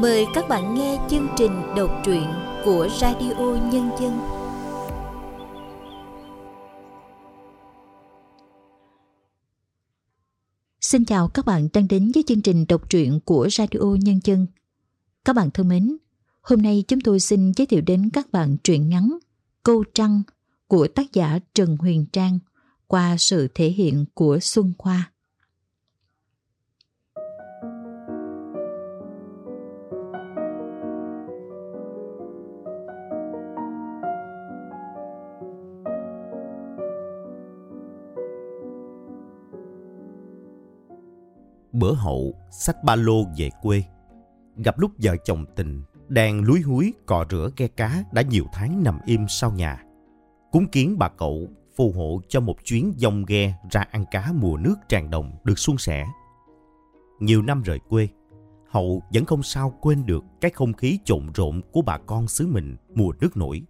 Mời các bạn nghe chương trình đọc truyện của Radio Nhân dân. Xin chào các bạn đang đến với chương trình đọc truyện của Radio Nhân dân. Các bạn thân mến, hôm nay chúng tôi xin giới thiệu đến các bạn truyện ngắn Câu Trăng của tác giả Trần Huyền Trang qua sự thể hiện của Xuân Khoa. Bữa hậu, xách ba lô về quê. Gặp lúc vợ chồng tình đang lúi húi cò rửa ghe cá đã nhiều tháng nằm im sau nhà. Cúng kiến bà cậu phù hộ cho một chuyến dông ghe ra ăn cá mùa nước tràn đồng được suôn sẻ. Nhiều năm rời quê, Hậu vẫn không sao quên được cái không khí trộn rộn của bà con xứ mình mùa nước nổi.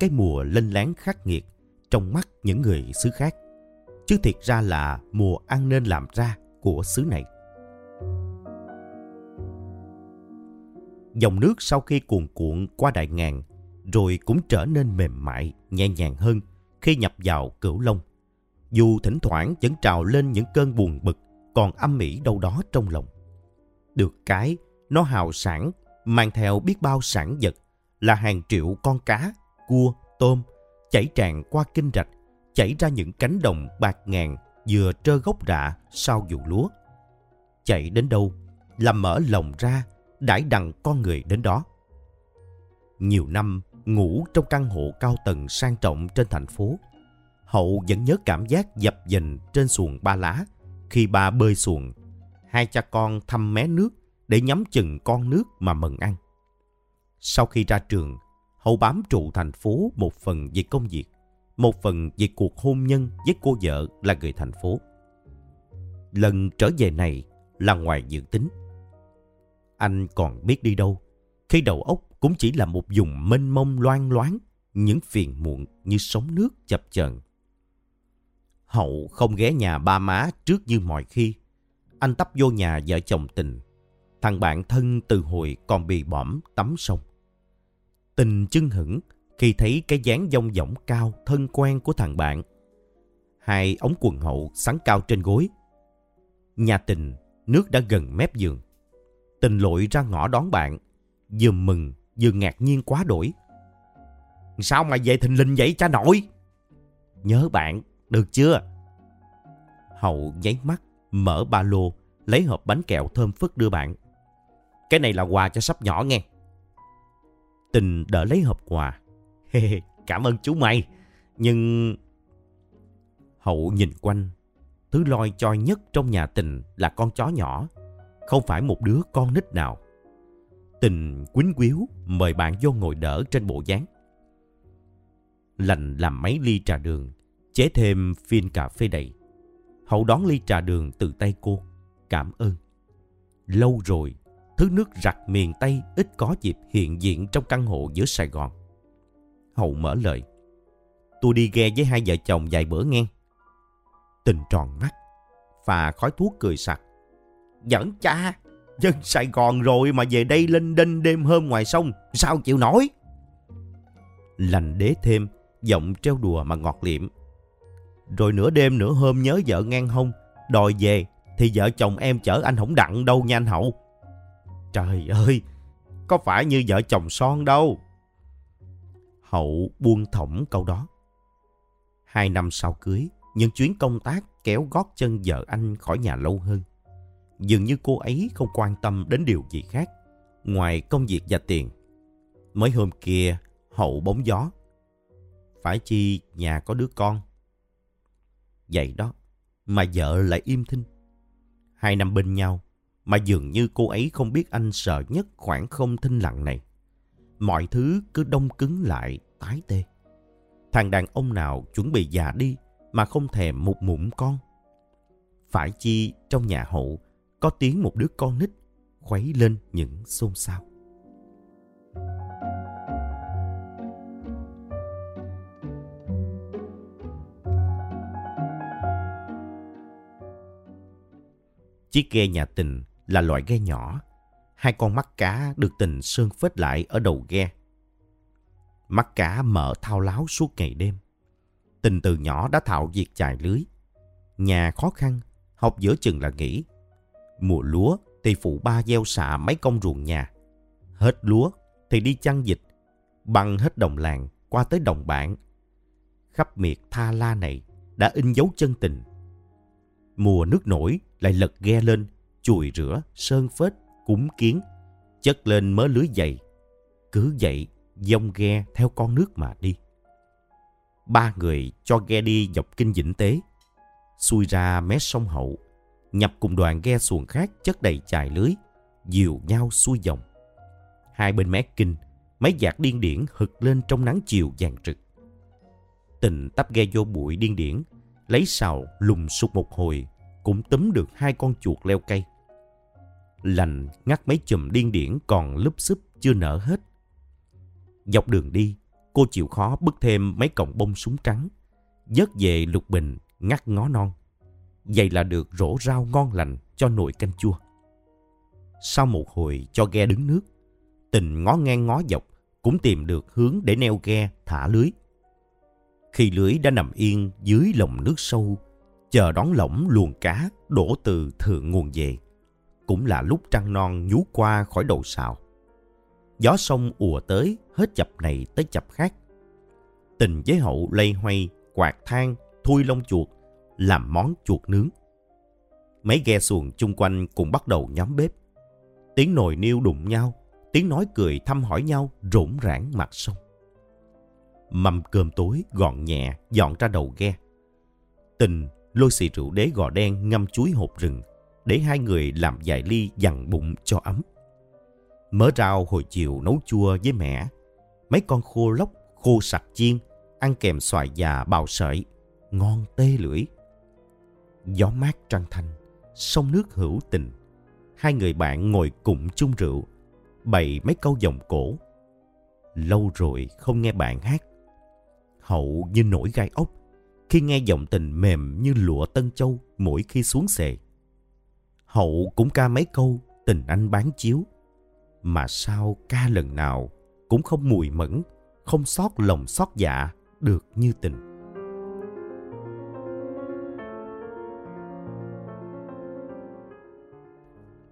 Cái mùa lênh láng khắc nghiệt trong mắt những người xứ khác. Chứ thiệt ra là mùa ăn nên làm ra của xứ này. Dòng nước sau khi cuồn cuộn qua đại ngàn rồi cũng trở nên mềm mại, nhẹ nhàng hơn khi nhập vào cửu long. Dù thỉnh thoảng vẫn trào lên những cơn buồn bực còn âm mỉ đâu đó trong lòng. Được cái, nó hào sản, mang theo biết bao sản vật là hàng triệu con cá, cua, tôm, chảy tràn qua kinh rạch, chảy ra những cánh đồng bạc ngàn vừa trơ gốc rạ sau vụ lúa. Chạy đến đâu, làm mở lòng ra, đãi đằng con người đến đó. Nhiều năm ngủ trong căn hộ cao tầng sang trọng trên thành phố, Hậu vẫn nhớ cảm giác dập dềnh trên xuồng ba lá khi ba bơi xuồng. Hai cha con thăm mé nước để nhắm chừng con nước mà mừng ăn. Sau khi ra trường, Hậu bám trụ thành phố một phần về công việc một phần vì cuộc hôn nhân với cô vợ là người thành phố. Lần trở về này là ngoài dự tính. Anh còn biết đi đâu, khi đầu óc cũng chỉ là một vùng mênh mông loang loáng, những phiền muộn như sóng nước chập chờn. Hậu không ghé nhà ba má trước như mọi khi. Anh tấp vô nhà vợ chồng tình. Thằng bạn thân từ hồi còn bị bỏm tắm sông. Tình chưng hững khi thấy cái dáng dông dỏng cao thân quen của thằng bạn. Hai ống quần hậu sắn cao trên gối. Nhà tình, nước đã gần mép giường. Tình lội ra ngõ đón bạn, vừa mừng vừa ngạc nhiên quá đổi. Sao mà về thình lình vậy cha nội? Nhớ bạn, được chưa? Hậu nháy mắt, mở ba lô, lấy hộp bánh kẹo thơm phức đưa bạn. Cái này là quà cho sắp nhỏ nghe. Tình đỡ lấy hộp quà, Cảm ơn chú mày. Nhưng... Hậu nhìn quanh. Thứ loi choi nhất trong nhà tình là con chó nhỏ. Không phải một đứa con nít nào. Tình quýnh quýu mời bạn vô ngồi đỡ trên bộ dáng. Lành làm mấy ly trà đường, chế thêm phin cà phê đầy. Hậu đón ly trà đường từ tay cô. Cảm ơn. Lâu rồi, thứ nước rặt miền Tây ít có dịp hiện diện trong căn hộ giữa Sài Gòn. Hậu mở lời. Tôi đi ghe với hai vợ chồng vài bữa nghe. Tình tròn mắt, và khói thuốc cười sặc. Giỡn cha, dân Sài Gòn rồi mà về đây lên đinh đêm hôm ngoài sông, sao chịu nổi? Lành đế thêm, giọng treo đùa mà ngọt liệm. Rồi nửa đêm nửa hôm nhớ vợ ngang hông, đòi về thì vợ chồng em chở anh không đặng đâu nha anh Hậu. Trời ơi, có phải như vợ chồng son đâu. Hậu buông thõng câu đó. Hai năm sau cưới, những chuyến công tác kéo gót chân vợ anh khỏi nhà lâu hơn. Dường như cô ấy không quan tâm đến điều gì khác, ngoài công việc và tiền. Mới hôm kia, Hậu bóng gió. Phải chi nhà có đứa con? Vậy đó, mà vợ lại im thinh. Hai năm bên nhau, mà dường như cô ấy không biết anh sợ nhất khoảng không thinh lặng này mọi thứ cứ đông cứng lại, tái tê. Thằng đàn ông nào chuẩn bị già đi mà không thèm một mụn con. Phải chi trong nhà hậu có tiếng một đứa con nít khuấy lên những xôn xao. Chiếc ghe nhà tình là loại ghe nhỏ, hai con mắt cá được tình sơn phết lại ở đầu ghe. Mắt cá mở thao láo suốt ngày đêm. Tình từ nhỏ đã thạo việc chài lưới. Nhà khó khăn, học giữa chừng là nghỉ. Mùa lúa thì phụ ba gieo xạ mấy công ruộng nhà. Hết lúa thì đi chăn dịch, băng hết đồng làng qua tới đồng bạn. Khắp miệt tha la này đã in dấu chân tình. Mùa nước nổi lại lật ghe lên, chùi rửa, sơn phết, cúng kiến, chất lên mớ lưới dày. Cứ vậy dông ghe theo con nước mà đi. Ba người cho ghe đi dọc kinh Vĩnh Tế, xuôi ra mé sông Hậu, nhập cùng đoàn ghe xuồng khác chất đầy chài lưới, dìu nhau xuôi dòng. Hai bên mé kinh, mấy giạc điên điển hực lên trong nắng chiều vàng rực. Tình tắp ghe vô bụi điên điển, lấy sào lùng sụp một hồi, cũng túm được hai con chuột leo cây. Lành ngắt mấy chùm điên điển còn lúp xúp chưa nở hết. Dọc đường đi, cô chịu khó bứt thêm mấy cọng bông súng trắng, dớt về lục bình, ngắt ngó non. Vậy là được rổ rau ngon lành cho nồi canh chua. Sau một hồi cho ghe đứng nước, tình ngó ngang ngó dọc cũng tìm được hướng để neo ghe thả lưới. Khi lưới đã nằm yên dưới lòng nước sâu, chờ đón lỏng luồng cá đổ từ thượng nguồn về, cũng là lúc trăng non nhú qua khỏi đầu sào. Gió sông ùa tới hết chập này tới chập khác. Tình với hậu lây hoay, quạt than, thui lông chuột, làm món chuột nướng. Mấy ghe xuồng chung quanh cũng bắt đầu nhóm bếp. Tiếng nồi niêu đụng nhau, tiếng nói cười thăm hỏi nhau rỗn rãng mặt sông. Mâm cơm tối gọn nhẹ dọn ra đầu ghe. Tình lôi xì rượu đế gò đen ngâm chuối hột rừng để hai người làm vài ly dằn bụng cho ấm. Mớ rau hồi chiều nấu chua với mẹ, mấy con khô lóc khô sạch chiên, ăn kèm xoài già bào sợi, ngon tê lưỡi. Gió mát trăng thanh, sông nước hữu tình. Hai người bạn ngồi cùng chung rượu, bày mấy câu giọng cổ. Lâu rồi không nghe bạn hát. Hậu như nổi gai ốc, khi nghe giọng tình mềm như lụa tân châu mỗi khi xuống xề. Hậu cũng ca mấy câu tình anh bán chiếu. Mà sao ca lần nào cũng không mùi mẫn, không sót lòng sót dạ được như tình.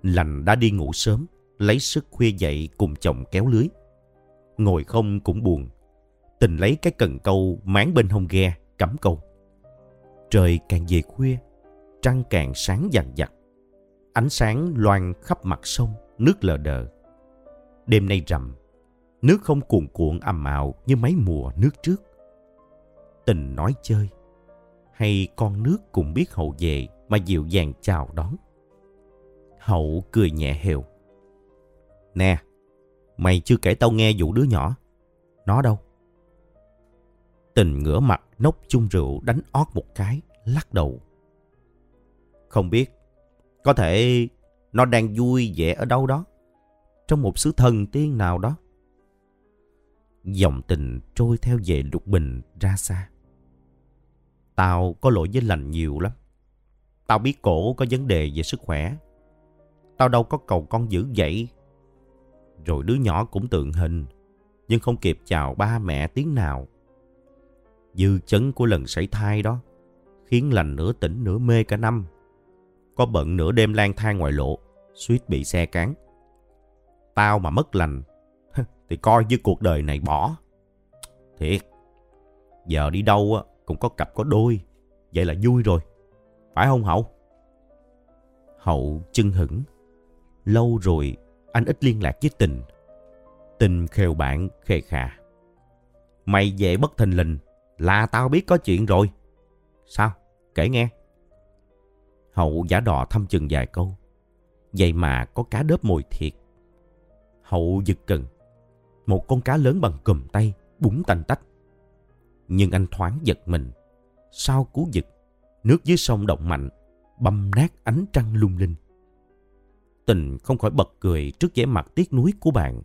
Lành đã đi ngủ sớm, lấy sức khuya dậy cùng chồng kéo lưới. Ngồi không cũng buồn, tình lấy cái cần câu máng bên hông ghe, cắm câu. Trời càng về khuya, trăng càng sáng dằn dặt. Ánh sáng loan khắp mặt sông, nước lờ đờ. Đêm nay rằm, nước không cuồn cuộn ầm ào như mấy mùa nước trước. Tình nói chơi, hay con nước cũng biết hậu về mà dịu dàng chào đón. Hậu cười nhẹ hều. Nè, mày chưa kể tao nghe vụ đứa nhỏ. Nó đâu? Tình ngửa mặt nốc chung rượu đánh ót một cái, lắc đầu. Không biết, có thể nó đang vui vẻ ở đâu đó, trong một xứ thần tiên nào đó. Dòng tình trôi theo về lục bình ra xa. Tao có lỗi với lành nhiều lắm. Tao biết cổ có vấn đề về sức khỏe. Tao đâu có cầu con giữ dậy. Rồi đứa nhỏ cũng tượng hình, nhưng không kịp chào ba mẹ tiếng nào. Dư chấn của lần sảy thai đó khiến lành nửa tỉnh nửa mê cả năm. Có bận nửa đêm lang thang ngoài lộ, suýt bị xe cán. Tao mà mất lành, thì coi như cuộc đời này bỏ. Thiệt, giờ đi đâu cũng có cặp có đôi, vậy là vui rồi. Phải không Hậu? Hậu chân hững. Lâu rồi anh ít liên lạc với Tình. Tình khều bạn khề khà. Mày về bất thình lình là tao biết có chuyện rồi. Sao? Kể nghe. Hậu giả đò thăm chừng vài câu. Vậy mà có cá đớp mồi thiệt. Hậu giật cần. Một con cá lớn bằng cùm tay, búng tanh tách. Nhưng anh thoáng giật mình. Sau cú giật, nước dưới sông động mạnh, băm nát ánh trăng lung linh. Tình không khỏi bật cười trước vẻ mặt tiếc nuối của bạn.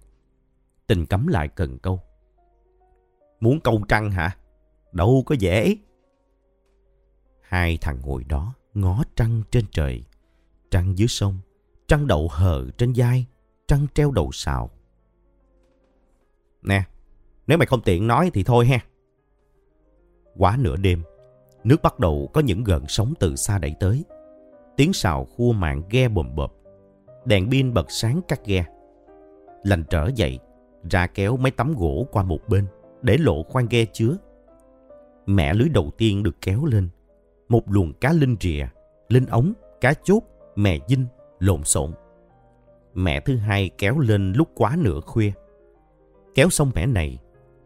Tình cắm lại cần câu. Muốn câu trăng hả? Đâu có dễ. Hai thằng ngồi đó ngó trăng trên trời, trăng dưới sông, trăng đậu hờ trên vai, trăng treo đầu sào. Nè, nếu mày không tiện nói thì thôi ha. Quá nửa đêm, nước bắt đầu có những gợn sóng từ xa đẩy tới. Tiếng sào khua mạng ghe bồm bộp. Đèn pin bật sáng các ghe. Lành trở dậy, ra kéo mấy tấm gỗ qua một bên, để lộ khoang ghe chứa. Mẹ lưới đầu tiên được kéo lên. Một luồng cá linh rìa, linh ống, cá chốt, mè dinh, lộn xộn. Mẹ thứ hai kéo lên lúc quá nửa khuya. Kéo xong mẻ này,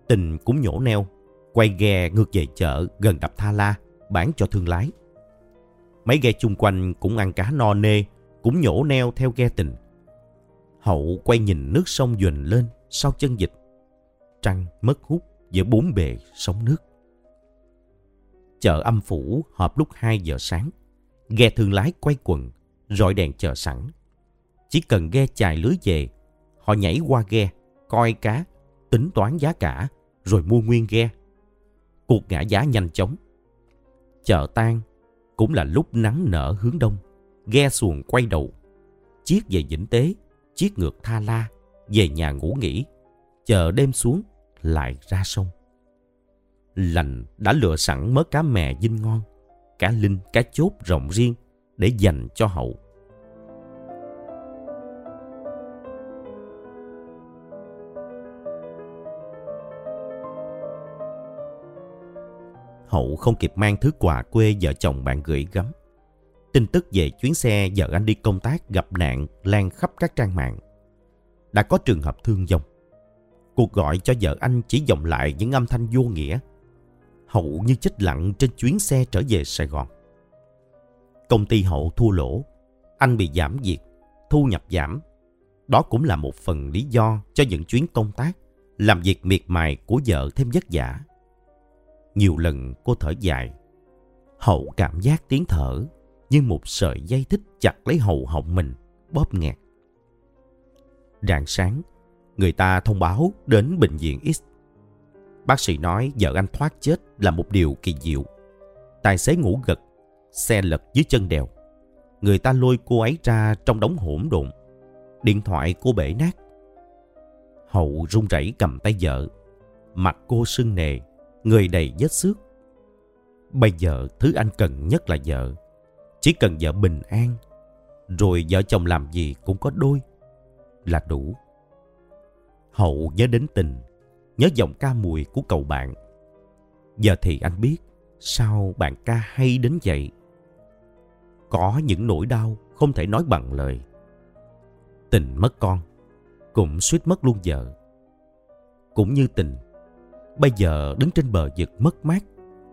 tình cũng nhổ neo, quay ghe ngược về chợ gần đập Tha La, bán cho thương lái. Mấy ghe chung quanh cũng ăn cá no nê, cũng nhổ neo theo ghe tình. Hậu quay nhìn nước sông dùn lên sau chân dịch. Trăng mất hút giữa bốn bề sóng nước. Chợ âm phủ họp lúc 2 giờ sáng. Ghe thương lái quay quần, rọi đèn chờ sẵn. Chỉ cần ghe chài lưới về, họ nhảy qua ghe, coi cá, tính toán giá cả, rồi mua nguyên ghe. Cuộc ngã giá nhanh chóng. Chợ tan cũng là lúc nắng nở hướng đông, ghe xuồng quay đầu. Chiếc về Vĩnh Tế, chiếc ngược Tha La, về nhà ngủ nghỉ, chờ đêm xuống lại ra sông. Lành đã lựa sẵn mớ cá mè dinh ngon, cá linh, cá chốt rộng riêng để dành cho hậu. Hậu không kịp mang thứ quà quê vợ chồng bạn gửi gắm. Tin tức về chuyến xe vợ anh đi công tác gặp nạn lan khắp các trang mạng. Đã có trường hợp thương vong. Cuộc gọi cho vợ anh chỉ vọng lại những âm thanh vô nghĩa. Hậu như chết lặng trên chuyến xe trở về Sài Gòn. Công ty Hậu thua lỗ. Anh bị giảm việc, thu nhập giảm. Đó cũng là một phần lý do cho những chuyến công tác, làm việc miệt mài của vợ thêm vất vả. Nhiều lần cô thở dài. Hậu cảm giác tiếng thở như một sợi dây thích chặt lấy hầu họng mình, bóp nghẹt. Rạng sáng, người ta thông báo đến bệnh viện X. Bác sĩ nói vợ anh thoát chết là một điều kỳ diệu. Tài xế ngủ gật, xe lật dưới chân đèo. Người ta lôi cô ấy ra trong đống hỗn độn. Điện thoại cô bể nát. Hậu run rẩy cầm tay vợ. Mặt cô sưng nề, người đầy vết xước. Bây giờ thứ anh cần nhất là vợ. Chỉ cần vợ bình an, rồi vợ chồng làm gì cũng có đôi, là đủ. Hậu nhớ đến tình, nhớ giọng ca mùi của cậu bạn. Giờ thì anh biết sao bạn ca hay đến vậy. Có những nỗi đau không thể nói bằng lời. Tình mất con, cũng suýt mất luôn vợ. Cũng như tình, bây giờ đứng trên bờ vực mất mát,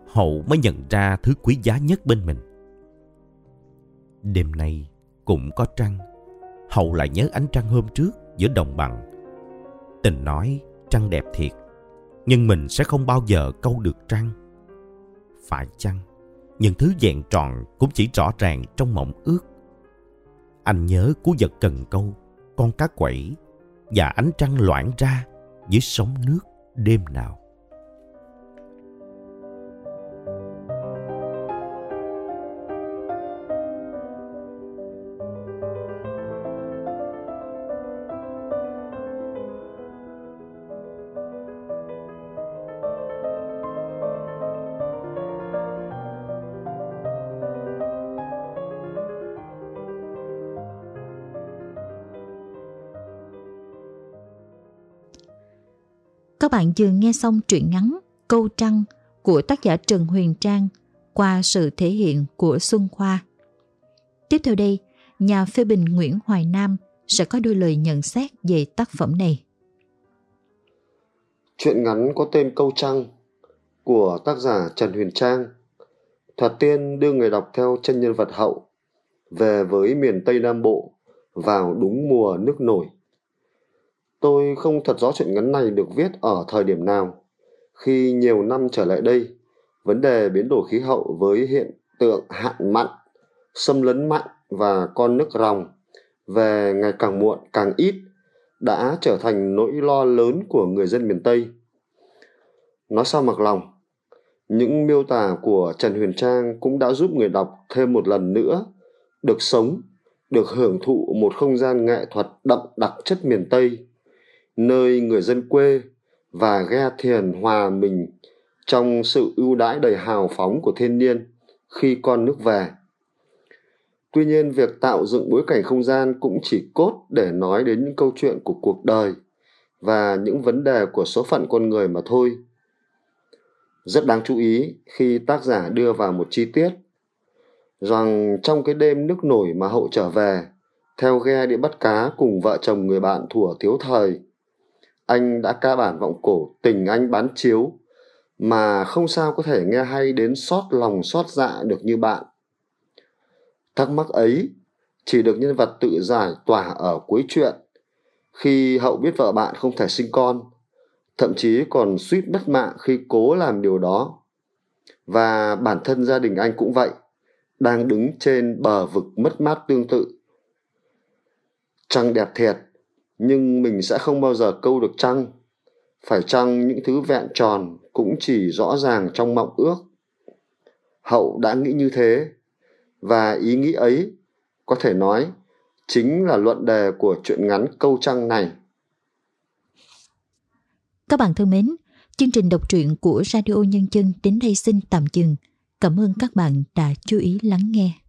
Hậu mới nhận ra thứ quý giá nhất bên mình. Đêm nay cũng có trăng, Hậu lại nhớ ánh trăng hôm trước giữa đồng bằng. Tình nói trăng đẹp thiệt, nhưng mình sẽ không bao giờ câu được trăng. Phải chăng, những thứ vẹn tròn cũng chỉ rõ ràng trong mộng ước. Anh nhớ cú vật cần câu, con cá quẩy và ánh trăng loãng ra dưới sóng nước đêm nào. Các bạn vừa nghe xong truyện ngắn Câu Trăng của tác giả Trần Huyền Trang qua sự thể hiện của Xuân Khoa. Tiếp theo đây, nhà phê bình Nguyễn Hoài Nam sẽ có đôi lời nhận xét về tác phẩm này. Truyện ngắn có tên Câu Trăng của tác giả Trần Huyền Trang Thoạt tiên đưa người đọc theo chân nhân vật hậu về với miền Tây Nam Bộ vào đúng mùa nước nổi. Tôi không thật rõ chuyện ngắn này được viết ở thời điểm nào. Khi nhiều năm trở lại đây, vấn đề biến đổi khí hậu với hiện tượng hạn mặn, xâm lấn mặn và con nước ròng về ngày càng muộn càng ít đã trở thành nỗi lo lớn của người dân miền Tây. Nói sao mặc lòng, những miêu tả của Trần Huyền Trang cũng đã giúp người đọc thêm một lần nữa được sống được hưởng thụ một không gian nghệ thuật đậm đặc chất miền Tây, nơi người dân quê và ghe thiền hòa mình trong sự ưu đãi đầy hào phóng của thiên nhiên khi con nước về. Tuy nhiên, việc tạo dựng bối cảnh không gian cũng chỉ cốt để nói đến những câu chuyện của cuộc đời và những vấn đề của số phận con người mà thôi. Rất đáng chú ý khi tác giả đưa vào một chi tiết rằng trong cái đêm nước nổi mà hậu trở về, theo ghe đi bắt cá cùng vợ chồng người bạn thủa thiếu thời, anh đã ca bản vọng cổ tình anh bán chiếu, mà không sao có thể nghe hay đến xót lòng xót dạ được như bạn. Thắc mắc ấy chỉ được nhân vật tự giải tỏa ở cuối chuyện, khi hậu biết vợ bạn không thể sinh con, thậm chí còn suýt mất mạng khi cố làm điều đó và bản thân gia đình anh cũng vậy, đang đứng trên bờ vực mất mát tương tự trăng đẹp thiệt nhưng mình sẽ không bao giờ câu được trăng phải chăng những thứ vẹn tròn cũng chỉ rõ ràng trong mộng ước? Hậu đã nghĩ như thế, và ý nghĩ ấy có thể nói chính là luận đề của truyện ngắn câu trăng này. Các bạn thân mến, chương trình đọc truyện của radio nhân dân đến đây xin tạm dừng. Cảm ơn các bạn đã chú ý lắng nghe.